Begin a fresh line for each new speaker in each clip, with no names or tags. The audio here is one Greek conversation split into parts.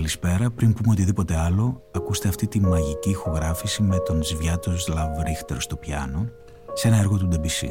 καλησπέρα. Πριν πούμε οτιδήποτε άλλο, ακούστε αυτή τη μαγική ηχογράφηση με τον Σβιάτος Λαβρίχτερ στο πιάνο σε ένα έργο του Ντεμπισί.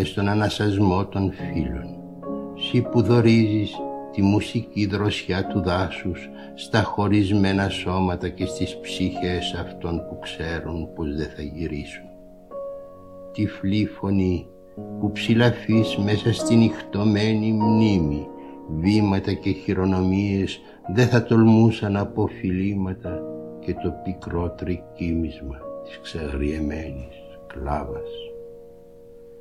Με στον ανασασμό των φίλων Συ που δορίζεις τη μουσική δροσιά του δάσους στα χωρισμένα σώματα και στις ψυχές αυτών που ξέρουν πως δεν θα γυρίσουν. Τυφλή φωνή που ψηλαφείς μέσα στην ηχτωμένη μνήμη βήματα και χειρονομίες δεν θα τολμούσαν από φιλήματα και το πικρό τρικύμισμα της ξεγριεμένης κλάβας.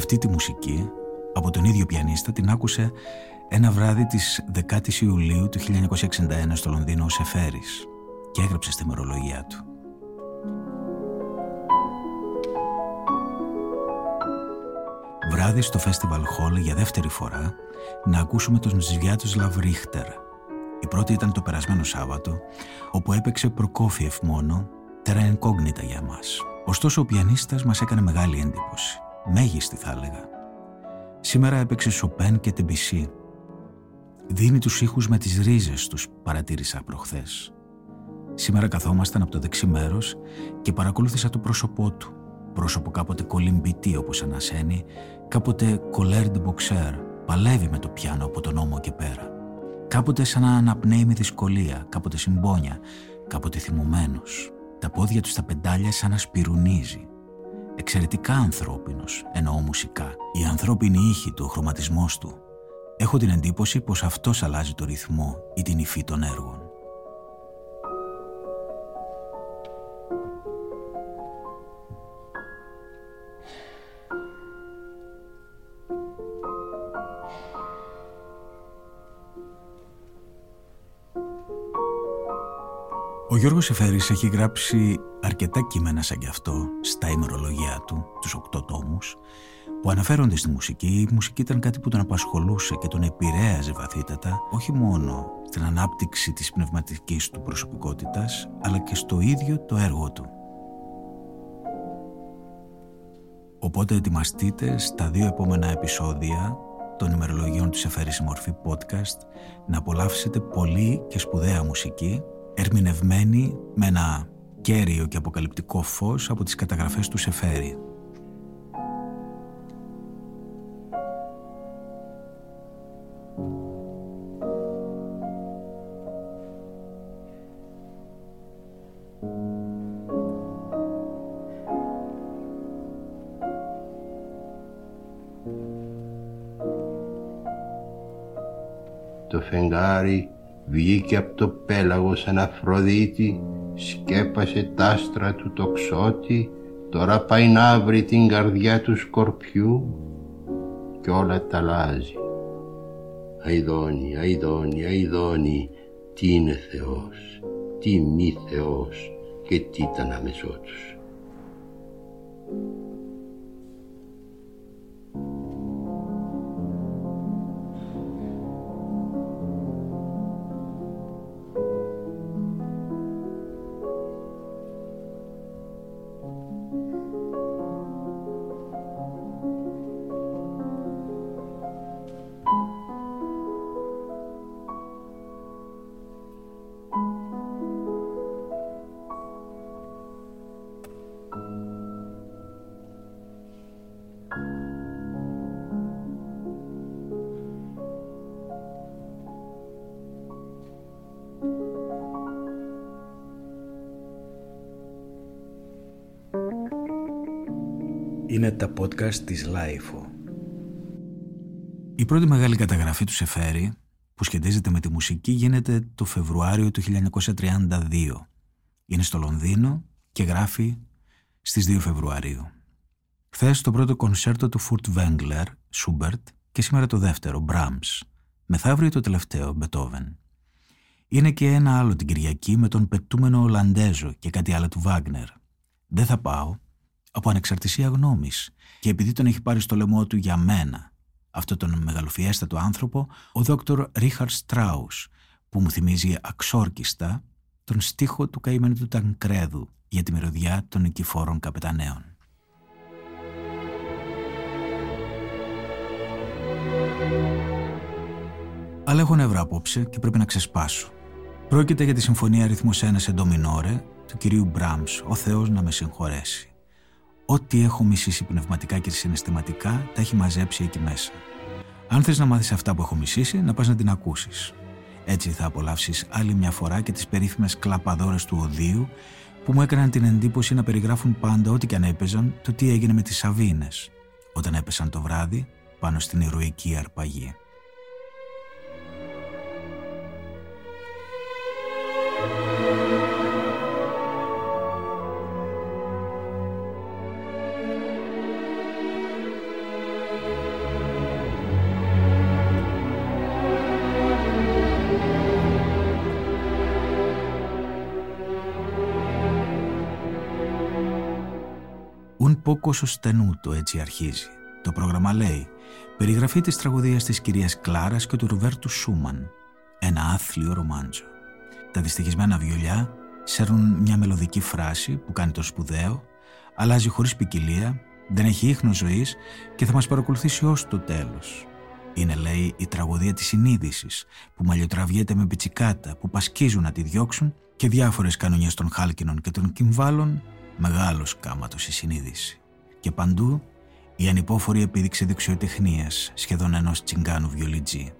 αυτή τη μουσική από τον ίδιο πιανίστα την άκουσε ένα βράδυ της 10ης Ιουλίου του 1961 στο Λονδίνο ο Σεφέρης και έγραψε στη μερολογία του. Βράδυ στο Festival Hall για δεύτερη φορά να ακούσουμε τον Σβιάτος Λαβρίχτερ. Η πρώτη ήταν το περασμένο Σάββατο, όπου έπαιξε Προκόφιεφ μόνο, τέρα για μας. Ωστόσο ο πιανίστας μας έκανε μεγάλη εντύπωση μέγιστη θα έλεγα. Σήμερα έπαιξε Σοπέν και Τεμπισί. Δίνει τους ήχους με τις ρίζες τους, παρατήρησα προχθές. Σήμερα καθόμασταν από το δεξί μέρος και παρακολούθησα το πρόσωπό του. Πρόσωπο κάποτε κολυμπητή όπως ανασένει, κάποτε κολέρντ μποξέρ, παλεύει με το πιάνο από τον ώμο και πέρα. Κάποτε σαν να αναπνέει με δυσκολία, κάποτε συμπόνια, κάποτε θυμωμένος. Τα πόδια του στα πεντάλια σαν να σπυρουνίζει εξαιρετικά ανθρώπινος, εννοώ μουσικά. Η ανθρώπινη ήχη του, ο χρωματισμός του. Έχω την εντύπωση πως αυτός αλλάζει το ρυθμό ή την υφή των έργων. Ο Γιώργος Εφέρης έχει γράψει αρκετά κείμενα σαν κι αυτό στα ημερολογία του, τους οκτώ τόμους, που αναφέρονται στη μουσική. Η μουσική ήταν κάτι που τον απασχολούσε και τον επηρέαζε βαθύτατα, όχι μόνο στην ανάπτυξη της πνευματικής του προσωπικότητας, αλλά και στο ίδιο το έργο του. Οπότε ετοιμαστείτε στα δύο επόμενα επεισόδια των ημερολογίων της Εφέρης Μορφή podcast να απολαύσετε πολύ και σπουδαία μουσική ερμηνευμένη με ένα κέριο και αποκαλυπτικό φως από τις καταγραφές του Σεφέρη.
Το φεγγάρι βγήκε από το πέλαγο σαν Αφροδίτη, σκέπασε τ' άστρα του τοξότη, τώρα πάει να βρει την καρδιά του σκορπιού κι όλα τα αλλάζει. Αϊδόνι, αϊδόνι, αϊδόνι, τι είναι Θεός, τι μη Θεός και τι ήταν αμεσό τους.
Είναι τα podcast της Lifeo. Η πρώτη μεγάλη καταγραφή του Σεφέρη, που σχετίζεται με τη μουσική, γίνεται το Φεβρουάριο του 1932. Είναι στο Λονδίνο και γράφει στις 2 Φεβρουαρίου. Χθες το πρώτο κονσέρτο του Φουρτ Βέγκλερ, Σούμπερτ, και σήμερα το δεύτερο, Μπράμς. Μεθαύριο το τελευταίο, Μπετόβεν. Είναι και ένα άλλο την Κυριακή με τον πετούμενο Ολλαντέζο και κάτι άλλο του Βάγνερ. Δεν θα πάω, από ανεξαρτησία γνώμης και επειδή τον έχει πάρει στο λαιμό του για μένα, αυτό τον μεγαλοφιέστατο άνθρωπο, ο δόκτωρ Ρίχαρ Στράους, που μου θυμίζει αξόρκιστα τον στίχο του καημένου του Τανκρέδου για τη μυρωδιά των νικηφόρων καπεταναίων. Αλλά έχω νεύρα απόψε και πρέπει να ξεσπάσω. Πρόκειται για τη συμφωνία αριθμός 1 σε ντομινόρε του κυρίου Μπράμς, ο Θεός να με συγχωρέσει. Ό,τι έχω μισήσει πνευματικά και συναισθηματικά τα έχει μαζέψει εκεί μέσα. Αν θες να μάθεις αυτά που έχω μισήσει, να πας να την ακούσεις. Έτσι θα απολαύσεις άλλη μια φορά και τις περίφημες κλαπαδόρες του οδείου που μου έκαναν την εντύπωση να περιγράφουν πάντα ό,τι και αν έπαιζαν το τι έγινε με τις Σαβίνες όταν έπεσαν το βράδυ πάνω στην ηρωική αρπαγή. Poco sostenuto έτσι αρχίζει. Το πρόγραμμα λέει περιγραφή της τραγωδίας της κυρίας Κλάρας και του Ρουβέρτου Σούμαν. Ένα άθλιο ρομάντζο. Τα δυστυχισμένα βιολιά σέρνουν μια μελωδική φράση που κάνει το σπουδαίο, αλλάζει χωρίς ποικιλία, δεν έχει ίχνος ζωής και θα μας παρακολουθήσει ως το τέλος. Είναι, λέει, η τραγωδία της συνείδησης που μαλλιοτραβιέται με πιτσικάτα που πασκίζουν να τη διώξουν και διάφορες κανονιές των χάλκινων και των κυμβάλων, μεγάλος κάματος η συνείδηση και παντού η ανυπόφορη επίδειξη δεξιοτεχνίας σχεδόν ενός τσιγκάνου βιολιτζή.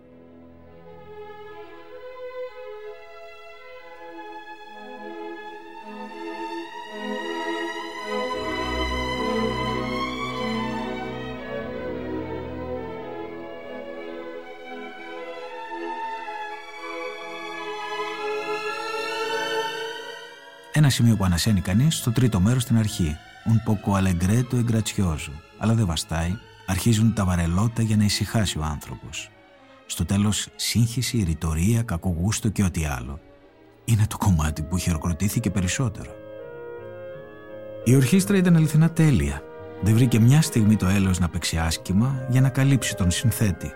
Ένα σημείο που ανασένει κανείς στο τρίτο μέρος στην αρχή, un poco allegretto e grazioso. Αλλά δεν βαστάει. Αρχίζουν τα βαρελότα για να ησυχάσει ο άνθρωπος. Στο τέλος σύγχυση, ρητορία, κακογούστο και ό,τι άλλο. Είναι το κομμάτι που χειροκροτήθηκε περισσότερο. Η ορχήστρα ήταν αληθινά τέλεια. Δεν βρήκε μια στιγμή το έλεος να παίξει άσχημα για να καλύψει τον συνθέτη.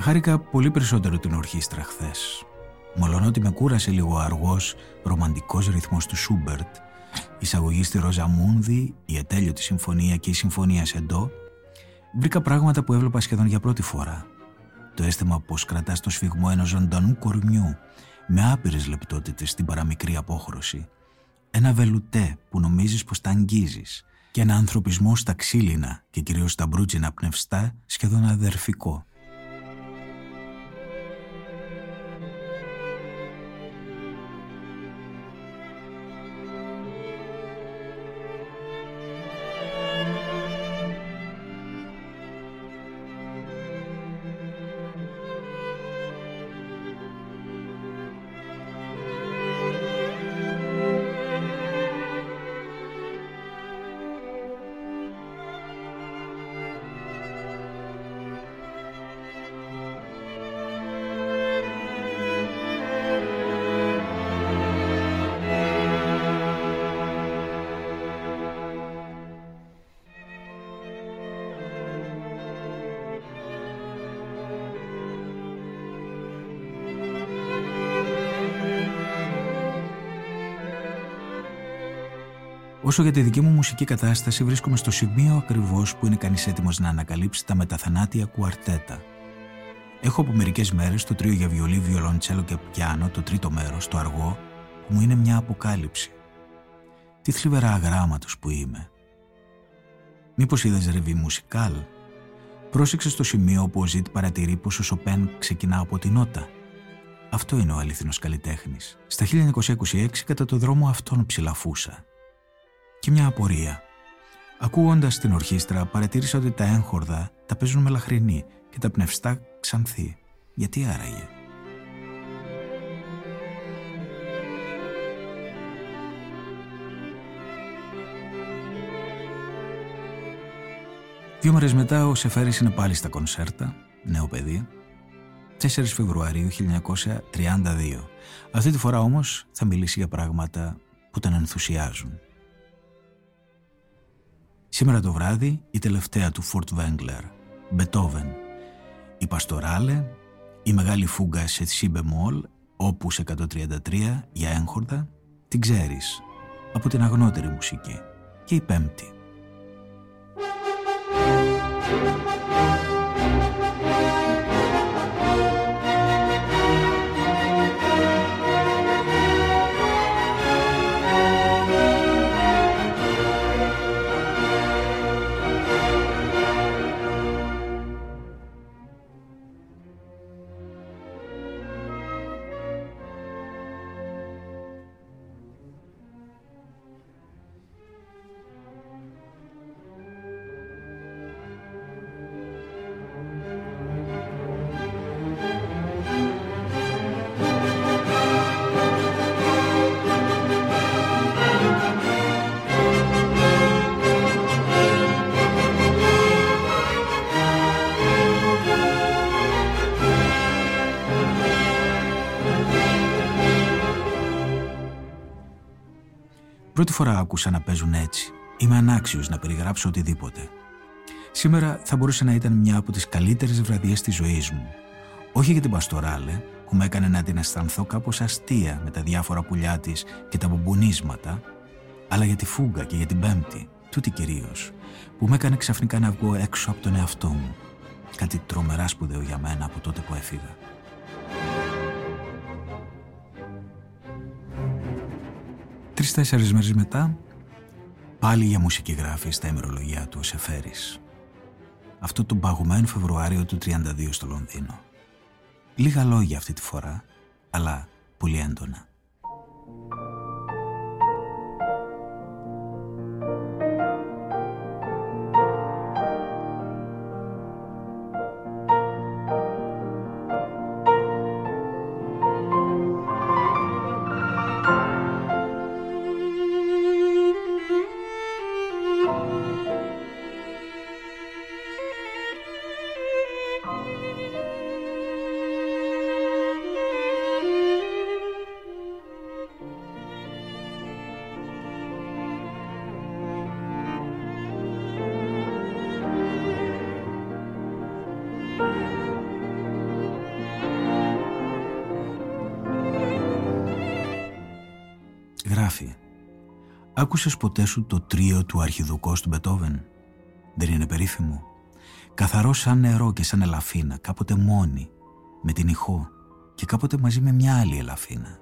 Χάρηκα πολύ περισσότερο την ορχήστρα χθες. Μολονότι με κούρασε λίγο ο αργός ρομαντικός ρυθμός του Σούμπερτ, η εισαγωγή στη Ροζαμούνδη, η ετέλειωτη συμφωνία και η συμφωνία Σεντό, βρήκα πράγματα που έβλεπα σχεδόν για πρώτη φορά. Το αίσθημα πως κρατάς το σφιγμό ενός ζωντανού κορμιού με άπειρες λεπτότητες στην παραμικρή απόχρωση. Ένα βελουτέ που νομίζεις πως τα αγγίζεις και ένα ανθρωπισμό στα ξύλινα και κυρίως στα μπρούτζινα πνευστά σχεδόν αδερφικό. Όσο για τη δική μου μουσική κατάσταση, βρίσκομαι στο σημείο ακριβώς που είναι κανείς έτοιμος να ανακαλύψει τα μεταθανάτια κουαρτέτα. Έχω από μερικές μέρες το τρίο για βιολί, βιολοντσέλο και πιάνο, το τρίτο μέρος, το αργό, που μου είναι μια αποκάλυψη. Τι θλιβερά αγράμματος που είμαι. Μήπως είδες ρεβί μουσικάλ; Πρόσεξε στο σημείο που ο Ζήτ παρατηρεί πως ο Σοπέν ξεκινά από την νότα. Αυτό είναι ο αλήθινο καλλιτέχνης. Στα 1926 κατά το δρόμο αυτόν ψηλαφούσα και μια απορία. Ακούγοντας την ορχήστρα παρατήρησα ότι τα έγχορδα τα παίζουν με λαχρινή και τα πνευστά ξανθή. Γιατί άραγε; Δύο μέρες μετά ο Σεφέρης είναι πάλι στα κονσέρτα, νέο παιδί, 4 Φεβρουαρίου 1932. Αυτή τη φορά όμως θα μιλήσει για πράγματα που τον ενθουσιάζουν. Σήμερα το βράδυ η τελευταία του Φουρτ Βέγκλερ, Μπετόβεν, η Παστοράλε, η Μεγάλη Φούγκα σε Σι Μπεμόλ, όπους 133 για έγχορδα, την ξέρεις, από την αγνότερη μουσική και η πέμπτη. Πρώτη φορά άκουσα να παίζουν έτσι. Είμαι ανάξιος να περιγράψω οτιδήποτε. Σήμερα θα μπορούσε να ήταν μια από τις καλύτερες βραδιές της ζωής μου. Όχι για την Παστοράλε, που με έκανε να την αισθανθώ κάπως αστεία με τα διάφορα πουλιά της και τα μπουμπουνίσματα, αλλά για τη φούγκα και για την πέμπτη, τούτη κυρίως, που με έκανε ξαφνικά να βγω έξω από τον εαυτό μου. Κάτι τρομερά σπουδαίο για μένα από τότε που έφυγα. Τρεις-τέσσερις μέρες μετά, πάλι για μουσική γράφει στα ημερολογιά του ο Σεφέρης. Αυτό τον παγωμένο Φεβρουάριο του 32 στο Λονδίνο. Λίγα λόγια αυτή τη φορά, αλλά πολύ έντονα. «Άκουσες ποτέ σου το τρίο του αρχιδουκός του Μπετόβεν» Δεν είναι περίφημο. Καθαρό σαν νερό και σαν ελαφίνα, κάποτε μόνη, με την ηχό και κάποτε μαζί με μια άλλη ελαφίνα.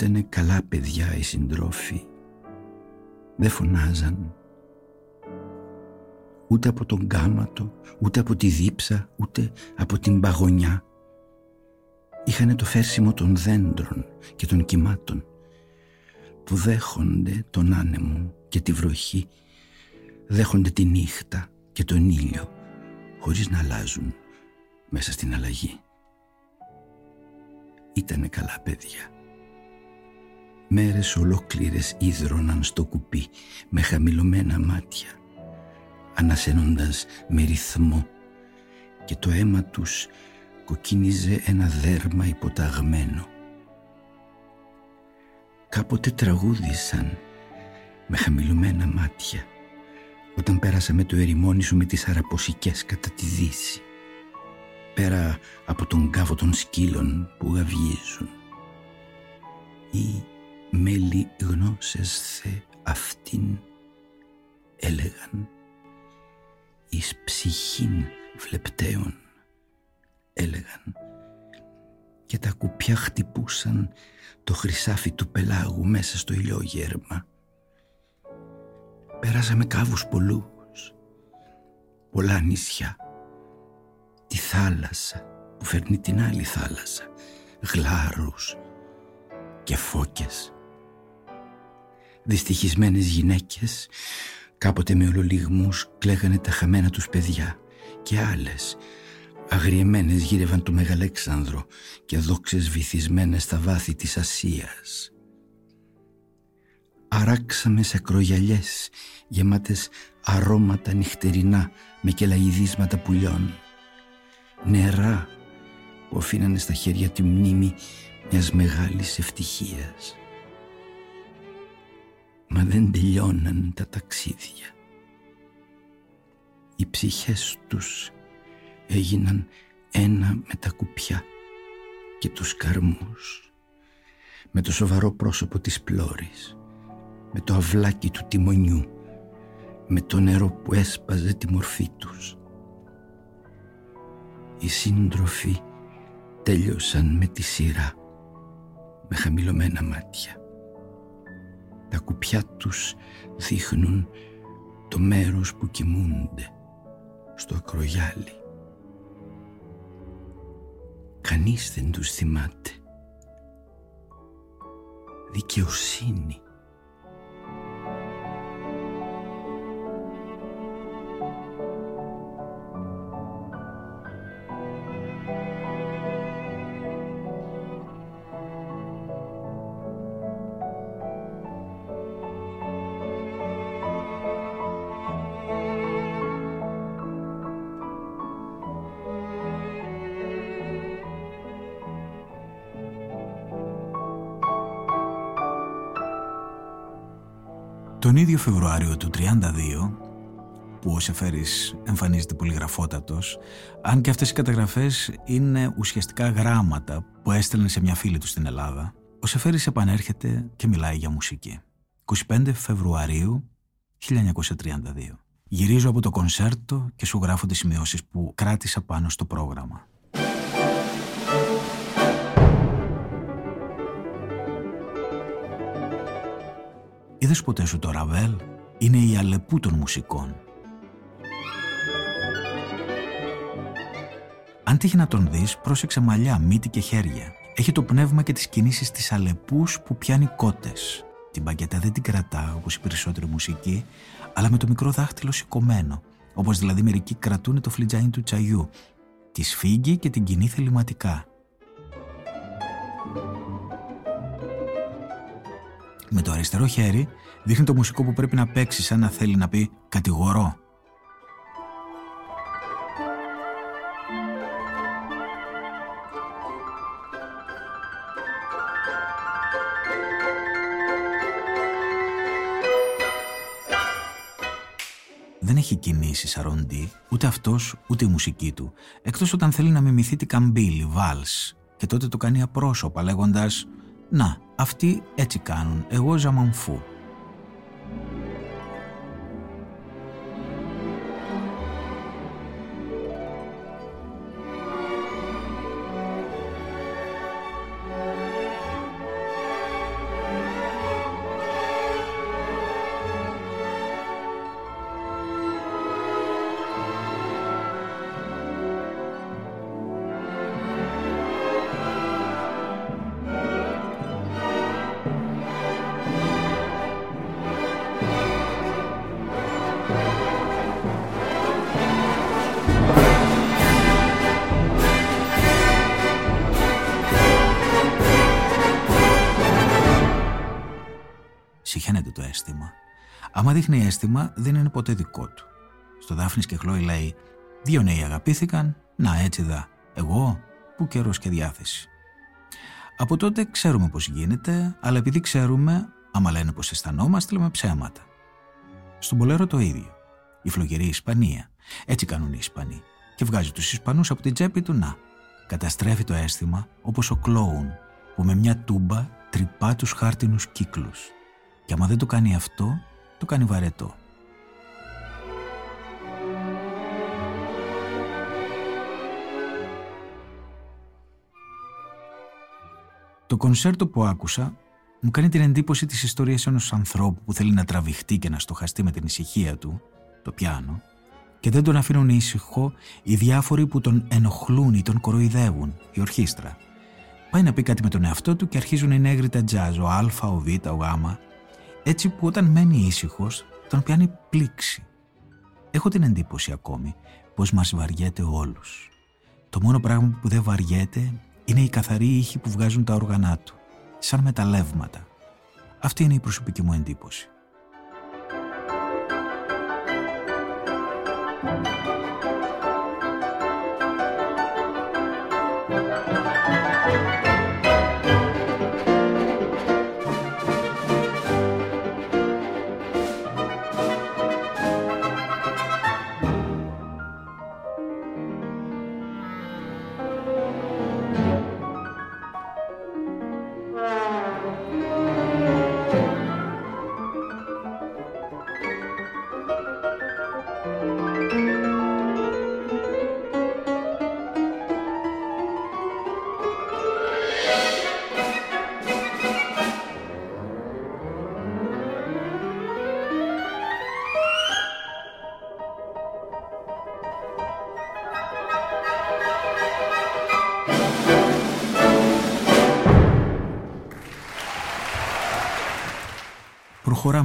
Ήτανε καλά παιδιά οι συντρόφοι. Δεν φωνάζαν. Ούτε από τον κάματο, ούτε από τη δίψα, ούτε από την παγωνιά. Είχανε το φέρσιμο των δέντρων και των κυμάτων που δέχονται τον άνεμο και τη βροχή, δέχονται τη νύχτα και τον ήλιο χωρίς να αλλάζουν μέσα στην αλλαγή. Ήτανε καλά παιδιά. Μέρες ολόκληρες ίδρωναν στο κουπί με χαμηλωμένα μάτια ανασένοντας με ρυθμό και το αίμα τους κοκκίνιζε ένα δέρμα υποταγμένο. Κάποτε τραγούδισαν με χαμηλωμένα μάτια όταν πέρασαμε το ερημόνι σου με τις αραποσικές κατά τη δύση πέρα από τον κάβο των σκύλων που γαβγίζουν ή μέλη γνώσες θε αυτήν έλεγαν εις ψυχήν βλεπτέων έλεγαν. Και τα κουπιά χτυπούσαν το χρυσάφι του πελάγου μέσα στο ηλιόγερμα. Πέρασαμε κάβους πολλούς, πολλά νησιά, τη θάλασσα που φέρνει την άλλη θάλασσα, γλάρους και φώκες δυστυχισμένες γυναίκες κάποτε με ολολιγμούς κλαίγανε τα χαμένα τους παιδιά και άλλες αγριεμένες γύρευαν το Μεγαλέξανδρο και δόξες βυθισμένες στα βάθη της Ασίας. Αράξαμε σε ακρογιαλιές γεμάτες αρώματα νυχτερινά με κελαϊδίσματα πουλιών. Νερά που αφήνανε στα χέρια τη μνήμη μιας μεγάλης ευτυχίας μα δεν τελειώναν τα ταξίδια. Οι ψυχές τους έγιναν ένα με τα κουπιά και τους καρμούς με το σοβαρό πρόσωπο της πλώρης με το αυλάκι του τιμονιού με το νερό που έσπαζε τη μορφή τους οι σύντροφοι τέλειωσαν με τη σειρά με χαμηλωμένα μάτια τα κουπιά τους δείχνουν το μέρος που κοιμούνται στο ακρογιάλι Κανείς δεν τους θυμάται. Δικαιοσύνη.
Τον ίδιο Φεβρουάριο του 32, που ο Σεφέρης εμφανίζεται πολυγραφότατος, αν και αυτές οι καταγραφές είναι ουσιαστικά γράμματα που έστελνε σε μια φίλη του στην Ελλάδα, ο Σεφέρης επανέρχεται και μιλάει για μουσική. 25 Φεβρουαρίου 1932. Γυρίζω από το κονσέρτο και σου γράφω τις σημειώσεις που κράτησα πάνω στο πρόγραμμα. Είδες ποτέ σου το Ραβέλ; Είναι η αλεπού των μουσικών. Αν τύχει να τον δεις, πρόσεξε μαλλιά, μύτη και χέρια. Έχει το πνεύμα και τις κινήσεις της αλεπούς που πιάνει κότες. Την μπαγκέτα δεν την κρατά όπως η περισσότερη μουσική, αλλά με το μικρό δάχτυλο σηκωμένο, όπως δηλαδή μερικοί κρατούν το φλιτζάνι του τσαγιού. Τη σφίγγει και την κινεί θεληματικά. Με το αριστερό χέρι δείχνει το μουσικό που πρέπει να παίξει σαν να θέλει να πει «κατηγορώ». Δεν έχει κινήσει σαροντή, ούτε αυτός ούτε η μουσική του, εκτός όταν θέλει να μιμηθεί τη καμπύλη, βάλς, και τότε το κάνει απρόσωπα λέγοντας «Να, αυτοί έτσι κάνουν, εγώ ζαμαμφού». Άμα δείχνει αίσθημα, δεν είναι ποτέ δικό του. Στο Δάφνης και Χλόη λέει: Δύο νέοι αγαπήθηκαν, να έτσι δα. Εγώ, που καιρός και διάθεση. Από τότε ξέρουμε πώς γίνεται, αλλά επειδή ξέρουμε, άμα λένε πώ αισθανόμαστε, λέμε ψέματα. Στον Πολέρο το ίδιο. Η φλογερή Ισπανία. Έτσι κάνουν οι Ισπανοί. Και βγάζει τους Ισπανούς από την τσέπη του να. Καταστρέφει το αίσθημα όπως ο κλόουν που με μια τούμπα τρυπά τους χάρτινους κύκλους. Και άμα δεν το κάνει αυτό, το κάνει βαρετό. Το κονσέρτο που άκουσα μου κάνει την εντύπωση της ιστορίας ενός ανθρώπου που θέλει να τραβηχτεί και να στοχαστεί με την ησυχία του, το πιάνο, και δεν τον αφήνουν ήσυχο οι διάφοροι που τον ενοχλούν ή τον κοροϊδεύουν, η ορχήστρα. Πάει να πει κάτι με τον εαυτό του και αρχίζουν οι νέγροι τα τζάζ, ο Α, ο Β, ο Γ, έτσι που όταν μένει ήσυχος, τον πιάνει πλήξη. Έχω την εντύπωση ακόμη πως μας βαριέται όλους. Το μόνο πράγμα που δεν βαριέται είναι η καθαρή ήχη που βγάζουν τα όργανά του, σαν μεταλλεύματα. Αυτή είναι η προσωπική μου εντύπωση.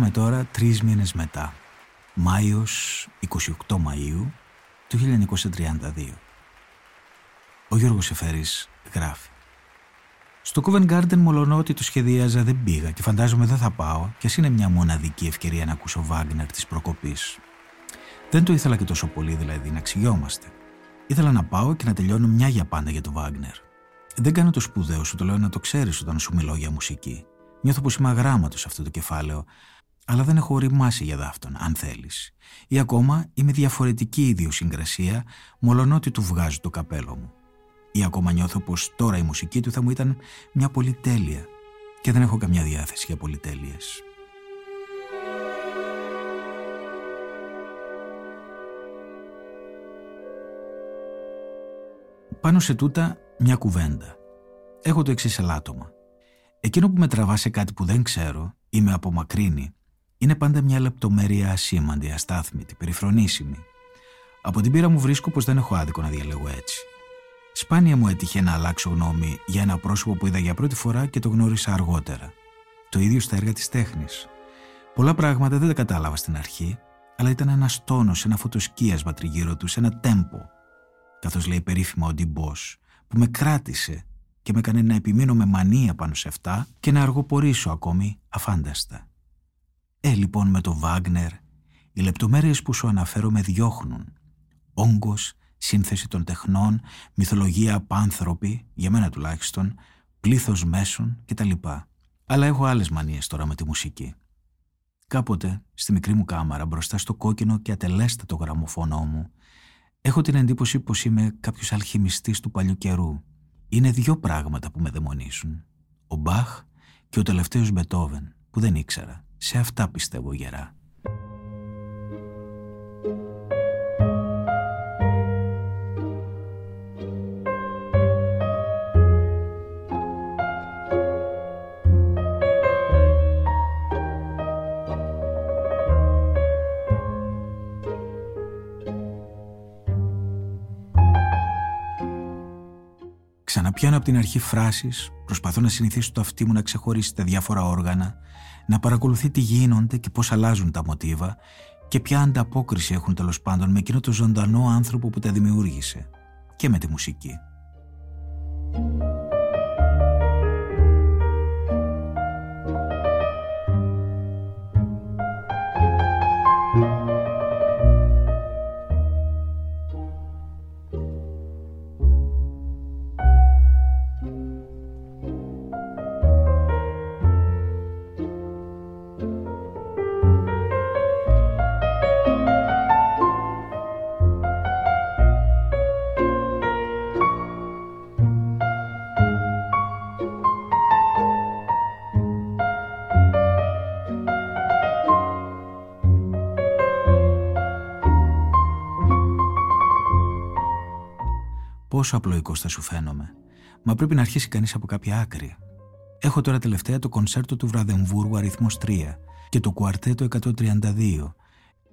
Προχωράμε τώρα τρεις μήνες μετά, Μάιος 28 Μαΐου του 1932. Ο Γιώργος Εφέρης γράφει στο Covent Garden μολονότι το σχεδίαζα δεν πήγα και φαντάζομαι δεν θα πάω και ας είναι μια μοναδική ευκαιρία να ακούσω Βάγνερ της προκοπής. Δεν το ήθελα και τόσο πολύ δηλαδή να αξιόμαστε. Ήθελα να πάω και να τελειώνω μια για πάντα για το Βάγνερ. Δεν κάνω το σπουδαίο σου, το λέω να το ξέρεις όταν σου μιλώ για μουσική. Νιώθω πως είμαι αγράμματος σε αυτό το κεφάλαιο, αλλά δεν έχω οριμάσει για δάφτον, αν θέλεις. Ή ακόμα είμαι διαφορετική ιδιοσυγκρασία, μολονότι του βγάζω το καπέλο μου ή ακόμα νιώθω πως τώρα η μουσική του θα μου ήταν μια πολυτέλεια και δεν έχω καμιά διάθεση για πολυτέλειες. Πάνω σε τούτα μια κουβέντα. Έχω το εξής ελάττωμα. Εκείνο που με τραβά σε κάτι που δεν ξέρω ή με απομακρύνει είναι πάντα μια λεπτομέρεια ασήμαντη, αστάθμητη, περιφρονήσιμη. Από την πείρα μου βρίσκω πως δεν έχω άδικο να διαλέγω έτσι. Σπάνια μου έτυχε να αλλάξω γνώμη για ένα πρόσωπο που είδα για πρώτη φορά και το γνώρισα αργότερα. Το ίδιο στα έργα της τέχνης. Πολλά πράγματα δεν τα κατάλαβα στην αρχή, αλλά ήταν ένας τόνος, ένα φωτοσκίασμα τριγύρω του, ένα τέμπο. Καθώς λέει περίφημα ο Ντιμπός, που με κράτησε και με έκανε να επιμείνω με μανία πάνω σε αυτά και να αργοπορήσω ακόμη αφάνταστα. Ε, λοιπόν, με το Βάγνερ, οι λεπτομέρειες που σου αναφέρω με διώχνουν. Όγκος, σύνθεση των τεχνών, μυθολογία απάνθρωπη, για μένα τουλάχιστον, πλήθος μέσων κτλ. Αλλά έχω άλλες μανίες τώρα με τη μουσική. Κάποτε, στη μικρή μου κάμαρα, μπροστά στο κόκκινο και ατελέστατο γραμμοφωνό μου, έχω την εντύπωση πως είμαι κάποιος αλχημιστής του παλιού καιρού. Είναι δύο πράγματα που με δαιμονίσουν. Ο Μπαχ και ο τελευταίος Μπετόβεν, που δεν ήξερα. Σε αυτά πιστεύω γερά. Ξαναπιάνω από την αρχή φράσεις, προσπαθώ να συνηθίσω το αυτί μου να ξεχωρίσει τα διάφορα όργανα, να παρακολουθεί τι γίνονται και πώς αλλάζουν τα μοτίβα και ποια ανταπόκριση έχουν τέλος πάντων με εκείνο το ζωντανό άνθρωπο που τα δημιούργησε και με τη μουσική. Πόσο απλοϊκός θα σου φαίνομαι. Μα πρέπει να αρχίσει κανείς από κάποια άκρη. Έχω τώρα τελευταία το κονσέρτο του Βραδεμβούργου αριθμός 3 και το κουαρτέτο 132,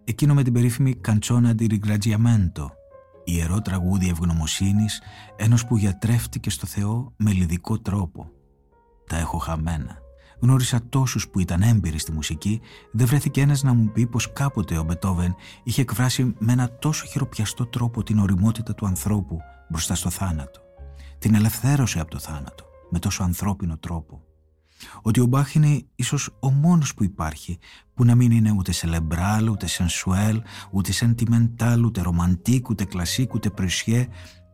εκείνο με την περίφημη Καντσόνα di Ringrazziamento, ιερό τραγούδι ευγνωμοσύνης ενός που γιατρεύτηκε στο Θεό με λιδικό τρόπο. Τα έχω χαμένα. Γνώρισα τόσους που ήταν έμπειροι στη μουσική, δεν βρέθηκε ένας να μου πει πως κάποτε ο Μπετόβεν είχε εκφράσει με ένα τόσο χειροπιαστό τρόπο την οριμότητα του ανθρώπου μπροστά στο θάνατο. Την ελευθέρωσε από το θάνατο με τόσο ανθρώπινο τρόπο. Ότι ο Μπάχ είναι ίσως ο μόνος που υπάρχει που να μην είναι ούτε σελεμπράλ, ούτε σενσουέλ, ούτε σεντιμεντάλ, ούτε ρομαντίκ, ούτε κλασίκ, ούτε πρεσιέ,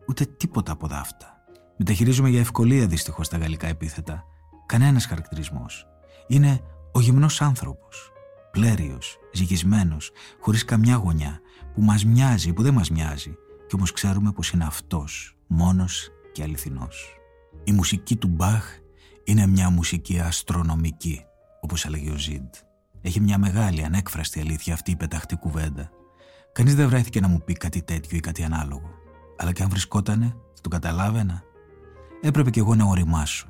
ούτε τίποτα από δάφτα. Μεταχειρίζομαι για ευκολία δυστυχώς τα γαλλικά επίθετα. Κανένας χαρακτηρισμός. Είναι ο γυμνός άνθρωπος. Πλέριος, ζυγισμένος, χωρίς καμιά γωνιά, που μας μοιάζει, που δεν μας μοιάζει, κι όμως ξέρουμε πως είναι αυτός, μόνος και αληθινός. Η μουσική του Μπαχ είναι μια μουσική αστρονομική, όπως έλεγε ο Ζιντ. Έχει μια μεγάλη ανέκφραστη αλήθεια αυτή η πεταχτή κουβέντα. Κανείς δεν βρέθηκε να μου πει κάτι τέτοιο ή κάτι ανάλογο. Αλλά και αν βρισκότανε, το καταλάβαινα. Έπρεπε κι εγώ να οριμάσω.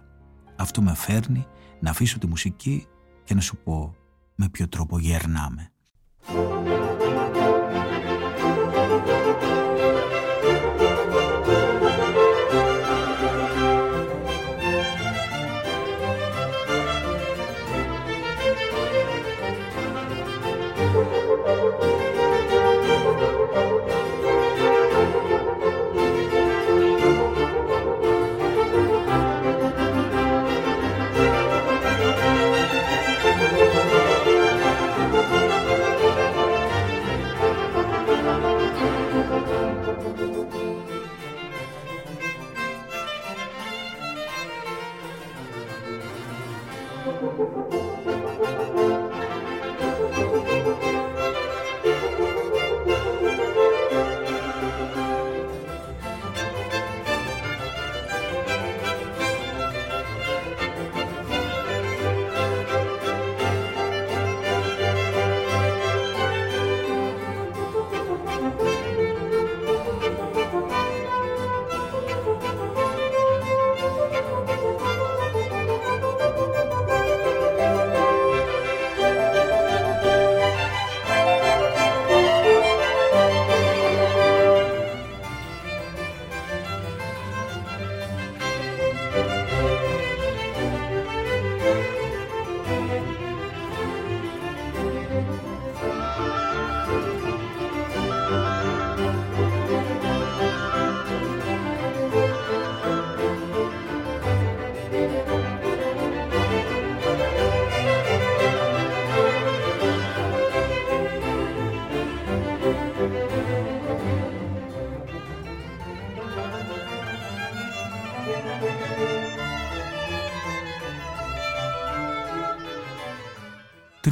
Αυτό με φέρνει να αφήσω τη μουσική και να σου πω με ποιο τρόπο γερνάμε.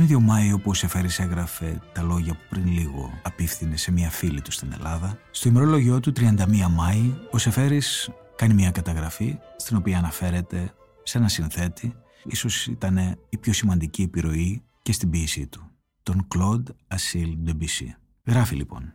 Ίδιο Μάιο που ο Σεφέρης έγραφε τα λόγια που πριν λίγο απίφθινε σε μια φίλη του στην Ελλάδα, στο ημερόλογιο του 31 Μάη ο Σεφέρης κάνει μια καταγραφή στην οποία αναφέρεται σε ένα συνθέτη, ίσως ήταν η πιο σημαντική επιρροή και στην ποίησή του, τον Claude Ασίλ Debussy. Γράφει λοιπόν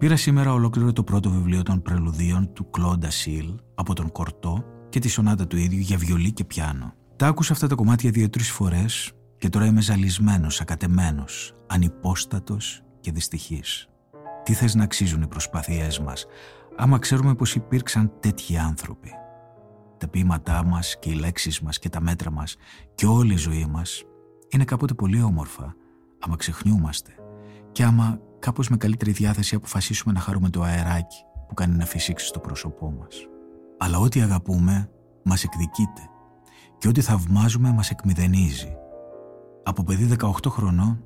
Πήρα σήμερα ολόκληρο το πρώτο βιβλίο των πρελουδίων του Κλόντα Σιλ από τον Κορτό και τη σονάτα του ίδιου για βιολί και πιάνο. Τα άκουσα αυτά τα κομμάτια δύο-τρεις φορές και τώρα είμαι ζαλισμένος, ακατεμένος, ανυπόστατος και δυστυχής. Τι θες να αξίζουν οι προσπάθειές μας, άμα ξέρουμε πως υπήρξαν τέτοιοι άνθρωποι; Τα ποίηματά μας και οι λέξεις μας και τα μέτρα μας και όλη η ζωή μας είναι κάποτε πολύ όμορφα, άμα ξεχνιούμαστε και άμα κάπως με καλύτερη διάθεση αποφασίσουμε να χαρούμε το αεράκι που κάνει να φυσήξει στο πρόσωπό μας. Αλλά ό,τι αγαπούμε μας εκδικείται και ό,τι θαυμάζουμε μας εκμηδενίζει. Από παιδί 18 χρονών,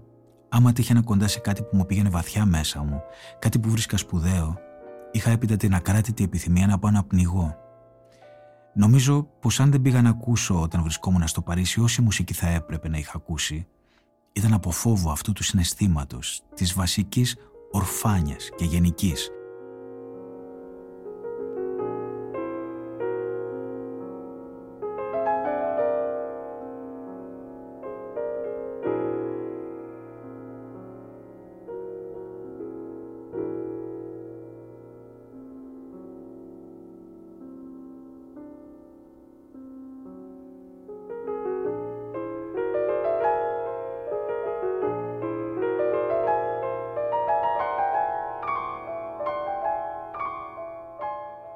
άμα τύχαινα κοντά σε κάτι που μου πήγαινε βαθιά μέσα μου, κάτι που βρίσκα σπουδαίο, είχα έπειτα την ακράτητη επιθυμία να πάω να πνιγώ. Νομίζω πως αν δεν πήγα να ακούσω όταν βρισκόμουν στο Παρίσι όση μουσική θα έπρεπε να είχα ακούσει, ήταν από φόβο αυτού του συναισθήματος, της βασικής ορφάνιας και γενικής,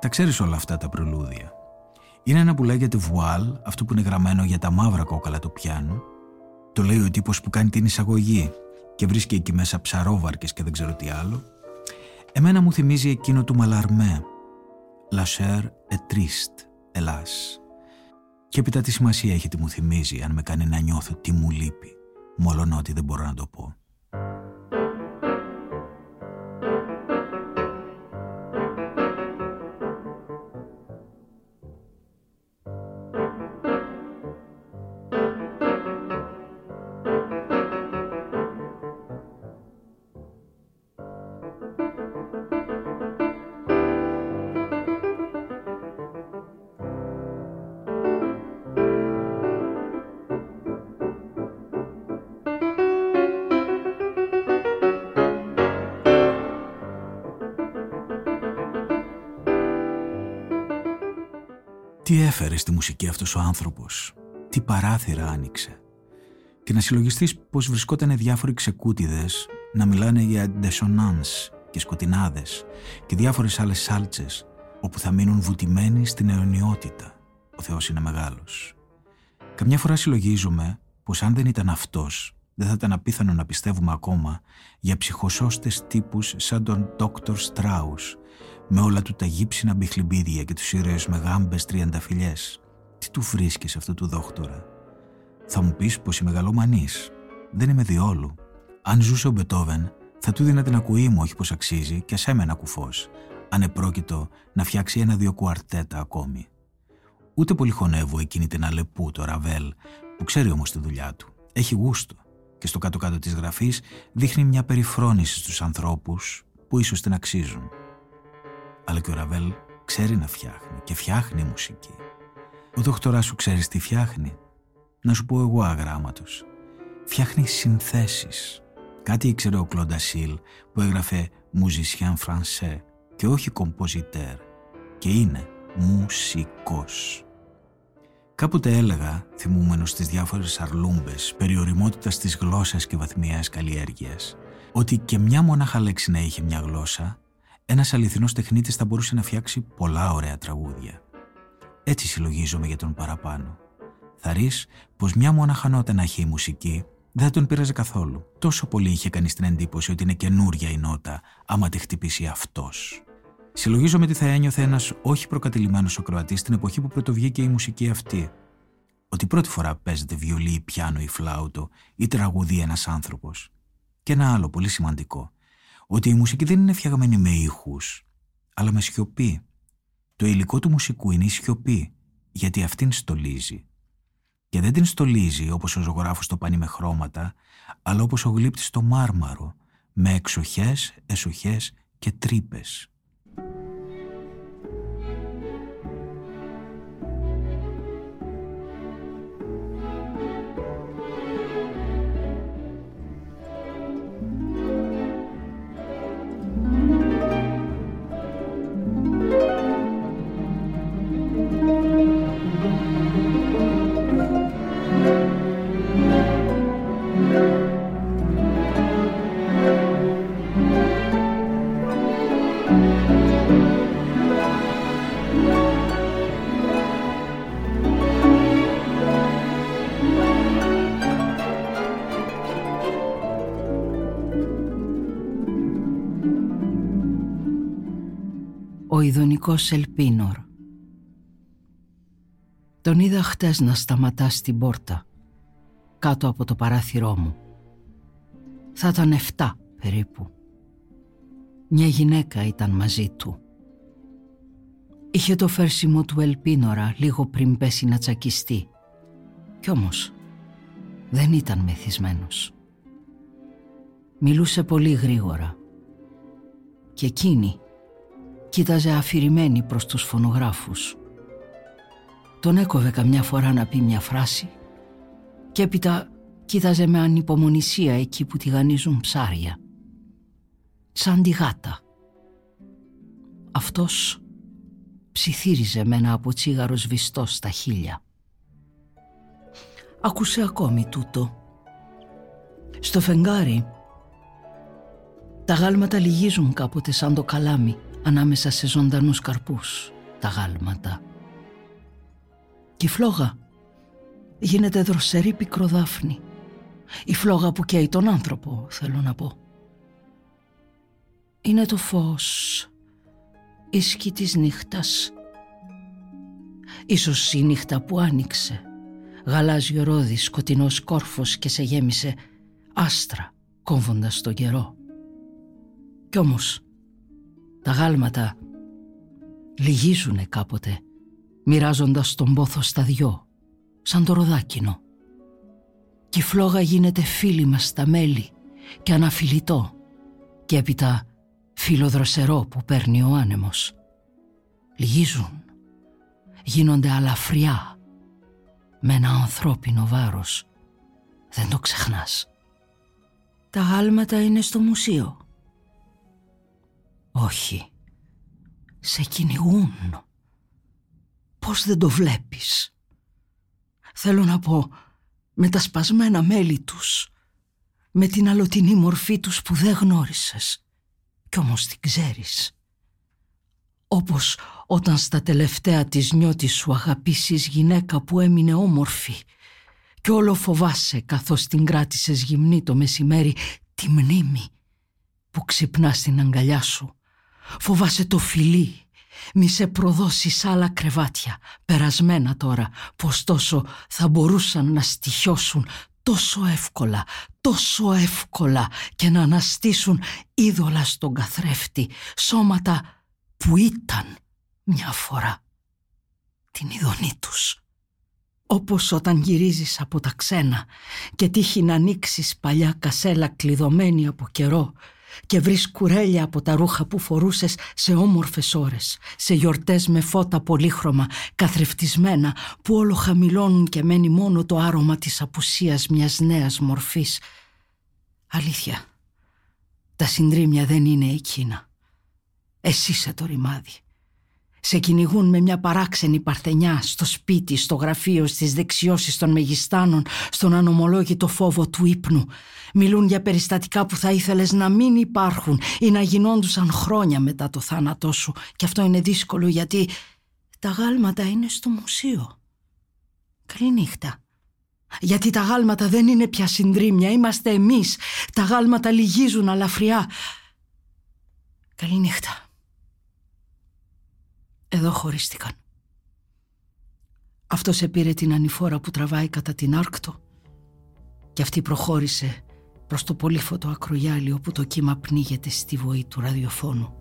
Τα ξέρεις όλα αυτά τα προλούδια. Είναι ένα που λέγεται βουάλ, αυτό που είναι γραμμένο για τα μαύρα κόκαλα του πιάνου. Το λέει ο τύπος που κάνει την εισαγωγή και βρίσκει εκεί μέσα ψαρόβαρκες και δεν ξέρω τι άλλο. Εμένα μου θυμίζει εκείνο του Μαλαρμέ. La chair est triste, ελάς. Και έπειτα τι σημασία έχει τι μου θυμίζει αν με κάνει να νιώθω τι μου λείπει, μόλον ότι δεν μπορώ να το πω. Μουσική αυτός ο άνθρωπος, τι παράθυρα άνοιξε. Και να συλλογιστείς πως βρισκόταν διάφοροι ξεκούτιδες να μιλάνε για dissonance και σκοτεινάδες και διάφορες άλλες σάλτσες όπου θα μείνουν βουτυμένοι στην αιωνιότητα. Ο Θεός είναι μεγάλος. Καμιά φορά συλλογίζομαι πως αν δεν ήταν αυτός δεν θα ήταν απίθανο να πιστεύουμε ακόμα για ψυχοσώστες τύπους σαν τον Dr. Strauss με όλα του τα γύψινα μπιχλιμπίδια και τους ήρωες με γάμπες τριανταφυλιές. Τι του βρίσκεις αυτό του δόκτορα; Θα μου πεις πως είμαι μεγαλομανής. Δεν είμαι διόλου. Αν ζούσε ο Μπετόβεν, θα του δίνα την ακουή μου όχι πως αξίζει και σε μένα κουφός, αν επρόκειτο να φτιάξει ένα-δύο κουαρτέτα ακόμη. Ούτε πολύ χωνεύω εκείνη την Αλεπού, το Ραβέλ, που ξέρει όμως τη δουλειά του. Έχει γούστο και στο κάτω-κάτω της γραφής δείχνει μια περιφρόνηση στους ανθρώπους που ίσως την αξίζουν αλλά και ο Ραβέλ ξέρει να φτιάχνει και φτιάχνει μουσική. Ο δόκτοράς σου ξέρεις τι φτιάχνει. Να σου πω εγώ αγράμματος. Φτιάχνει συνθέσεις. Κάτι ήξερε ο Κλοντασίλ που έγραφε «Musicien français» και όχι «compositeur» και είναι μουσικός. Κάποτε έλεγα, θυμούμενος στις διάφορες αρλούμπες, περιοριμότητας της γλώσσας και βαθμιαίας καλλιέργειας, ότι και μια μονάχα λέξη να είχε μια γλώσσα ένας αληθινός τεχνίτης θα μπορούσε να φτιάξει πολλά ωραία τραγούδια. Έτσι συλλογίζομαι για τον παραπάνω. Θα ρεις πως μια μόναχα νότα να έχει η μουσική δεν θα τον πείραζε καθόλου. Τόσο πολύ είχε κανεί την εντύπωση ότι είναι καινούρια η νότα, άμα τη χτυπήσει αυτός. Συλλογίζομαι τι θα ένιωθε ένας όχι προκατηλημένος ο Κροατής την εποχή που πρωτοβγήκε η μουσική αυτή. ότι πρώτη φορά παίζεται βιολί, πιάνο ή φλάουτο ή τραγουδεί ένας άνθρωπος. Και ένα άλλο πολύ σημαντικό, ότι η μουσική δεν είναι φτιαγμένη με ήχους, αλλά με σιωπή. Το υλικό του μουσικού είναι η σιωπή, γιατί αυτήν στολίζει. Και δεν την στολίζει όπως ο ζωγράφος το πανί με χρώματα, αλλά όπως ο γλύπτης το μάρμαρο, με εξοχές, εσοχές και τρύπες.
Ο ειδονικός Ελπίνορ Τον είδα χτες να σταματά στην πόρτα κάτω από το παράθυρό μου. Θα ήταν εφτά περίπου. Μια γυναίκα ήταν μαζί του. Είχε το φέρσιμο του Ελπίνορα λίγο πριν πέσει να τσακιστεί. Κι όμως δεν ήταν μεθυσμένος. Μιλούσε πολύ γρήγορα. Και εκείνη κοίταζε αφηρημένη προς τους φωνογράφους. Τον έκοβε καμιά φορά να πει μια φράση και έπειτα κοίταζε με ανυπομονησία εκεί που τηγανίζουν ψάρια. Σαν τη γάτα. Αυτός ψιθύριζε με ένα αποτσίγαρο σβηστό στα χείλια. Άκουσε ακόμη τούτο. Στο φεγγάρι τα γάλματα λυγίζουν κάποτε σαν το καλάμι ανάμεσα σε ζωντανούς καρπούς τα γάλματα. Και η φλόγα γίνεται δροσερή πικροδάφνη. Η φλόγα που καίει τον άνθρωπο, θέλω να πω. Είναι το φως, η σκή της νύχτας. Ίσως η νύχτα που άνοιξε, γαλάζιο ρόδι, σκοτεινός κόρφος και σε γέμισε άστρα κόμβοντας τον καιρό. Κι όμως τα γάλματα λυγίζουνε κάποτε, μοιράζοντας τον πόθο στα δυο, σαν το ροδάκινο. Κι η φλόγα γίνεται φίλη μας στα μέλη και αναφιλητό και έπειτα φιλοδροσερό που παίρνει ο άνεμος. Λυγίζουν, γίνονται αλαφριά, με ένα ανθρώπινο βάρος. Δεν το ξεχνάς. Τα γάλματα είναι στο μουσείο όχι. Σε κυνηγούν. Πώς δεν το βλέπεις; Θέλω να πω με τα σπασμένα μέλη τους. Με την αλωτινή μορφή τους που δεν γνώρισες. Κι όμως την ξέρεις. Όπως όταν στα τελευταία της νιώτης σου αγαπήσεις γυναίκα που έμεινε όμορφη και όλο φοβάσαι καθώς την κράτησες γυμνή το μεσημέρι τη μνήμη που ξυπνά στην αγκαλιά σου Φοβάσαι το φιλί. Μη σε προδώσεις άλλα κρεβάτια, περασμένα τώρα, πως τόσο θα μπορούσαν να στοιχιώσουν τόσο εύκολα, τόσο εύκολα και να αναστήσουν είδωλα στον καθρέφτη, σώματα που ήταν μια φορά την ειδονή τους. Όπως όταν γυρίζεις από τα ξένα και τύχει να ανοίξεις παλιά κασέλα κλειδωμένη από καιρό και βρεις κουρέλια από τα ρούχα που φορούσες σε όμορφες ώρες, σε γιορτές με φώτα πολύχρωμα, καθρεφτισμένα, που όλο χαμηλώνουν και μένει μόνο το άρωμα της απουσίας μιας νέας μορφής. Αλήθεια, τα συντρίμια δεν είναι εκείνα. Εσύ είσαι το ρημάδι. Σε κυνηγούν με μια παράξενη παρθενιά στο σπίτι, στο γραφείο, στις δεξιώσεις των μεγιστάνων, στον ανομολόγητο φόβο του ύπνου. Μιλούν για περιστατικά που θα ήθελες να μην υπάρχουν ή να γινόντουσαν χρόνια μετά το θάνατό σου. Και αυτό είναι δύσκολο γιατί τα γάλματα είναι στο μουσείο. Καληνύχτα. Γιατί τα γάλματα δεν είναι πια συντρίμια, είμαστε εμείς. Τα γάλματα λυγίζουν αλαφριά. Καληνύχτα. Εδώ χωρίστηκαν.
Αυτός επήρε την ανηφόρα που τραβάει κατά την Άρκτο και αυτή προχώρησε προς το πολύφωτο ακρογιάλι όπου το κύμα πνίγεται στη βοή του ραδιοφώνου.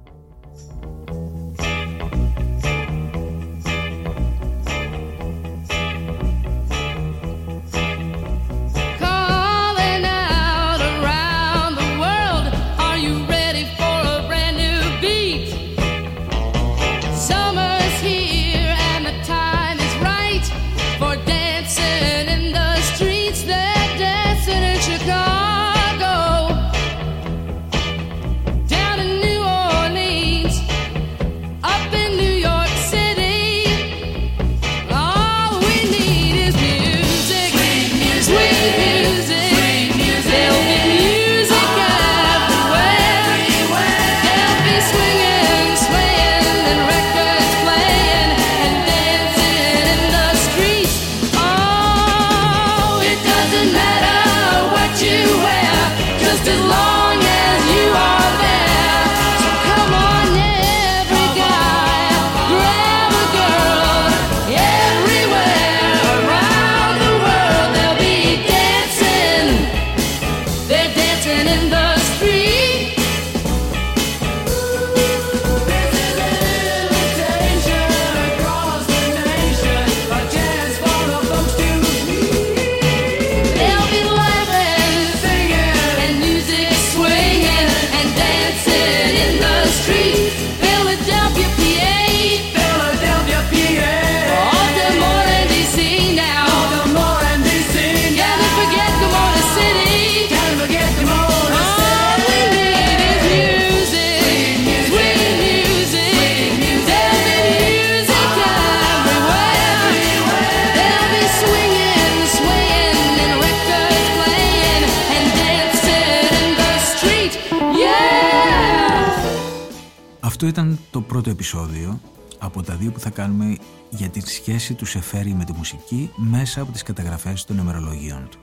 Πρώτο επεισόδιο από τα δύο που θα κάνουμε για τη σχέση του Σεφέρη με τη μουσική μέσα από τις καταγραφές των ημερολογίων του.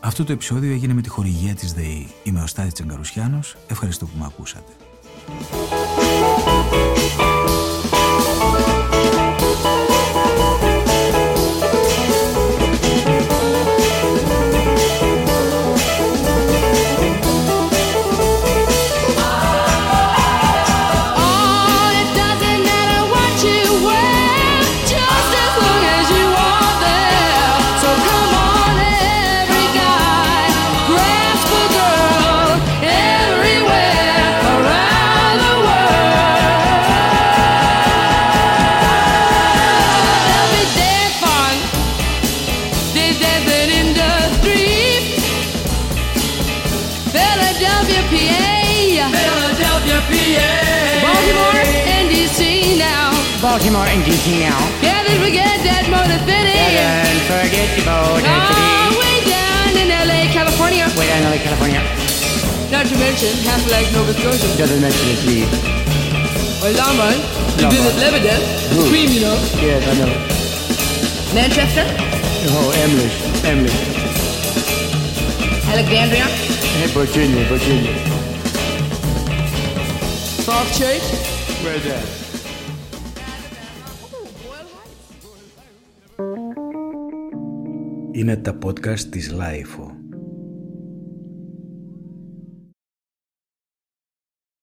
Αυτό το επεισόδιο έγινε με τη χορηγία της ΔΕΗ. Είμαι ο Στάθης Τσαγκαρουσιάνος. Ευχαριστώ που με ακούσατε. Podcast της Λάιφο.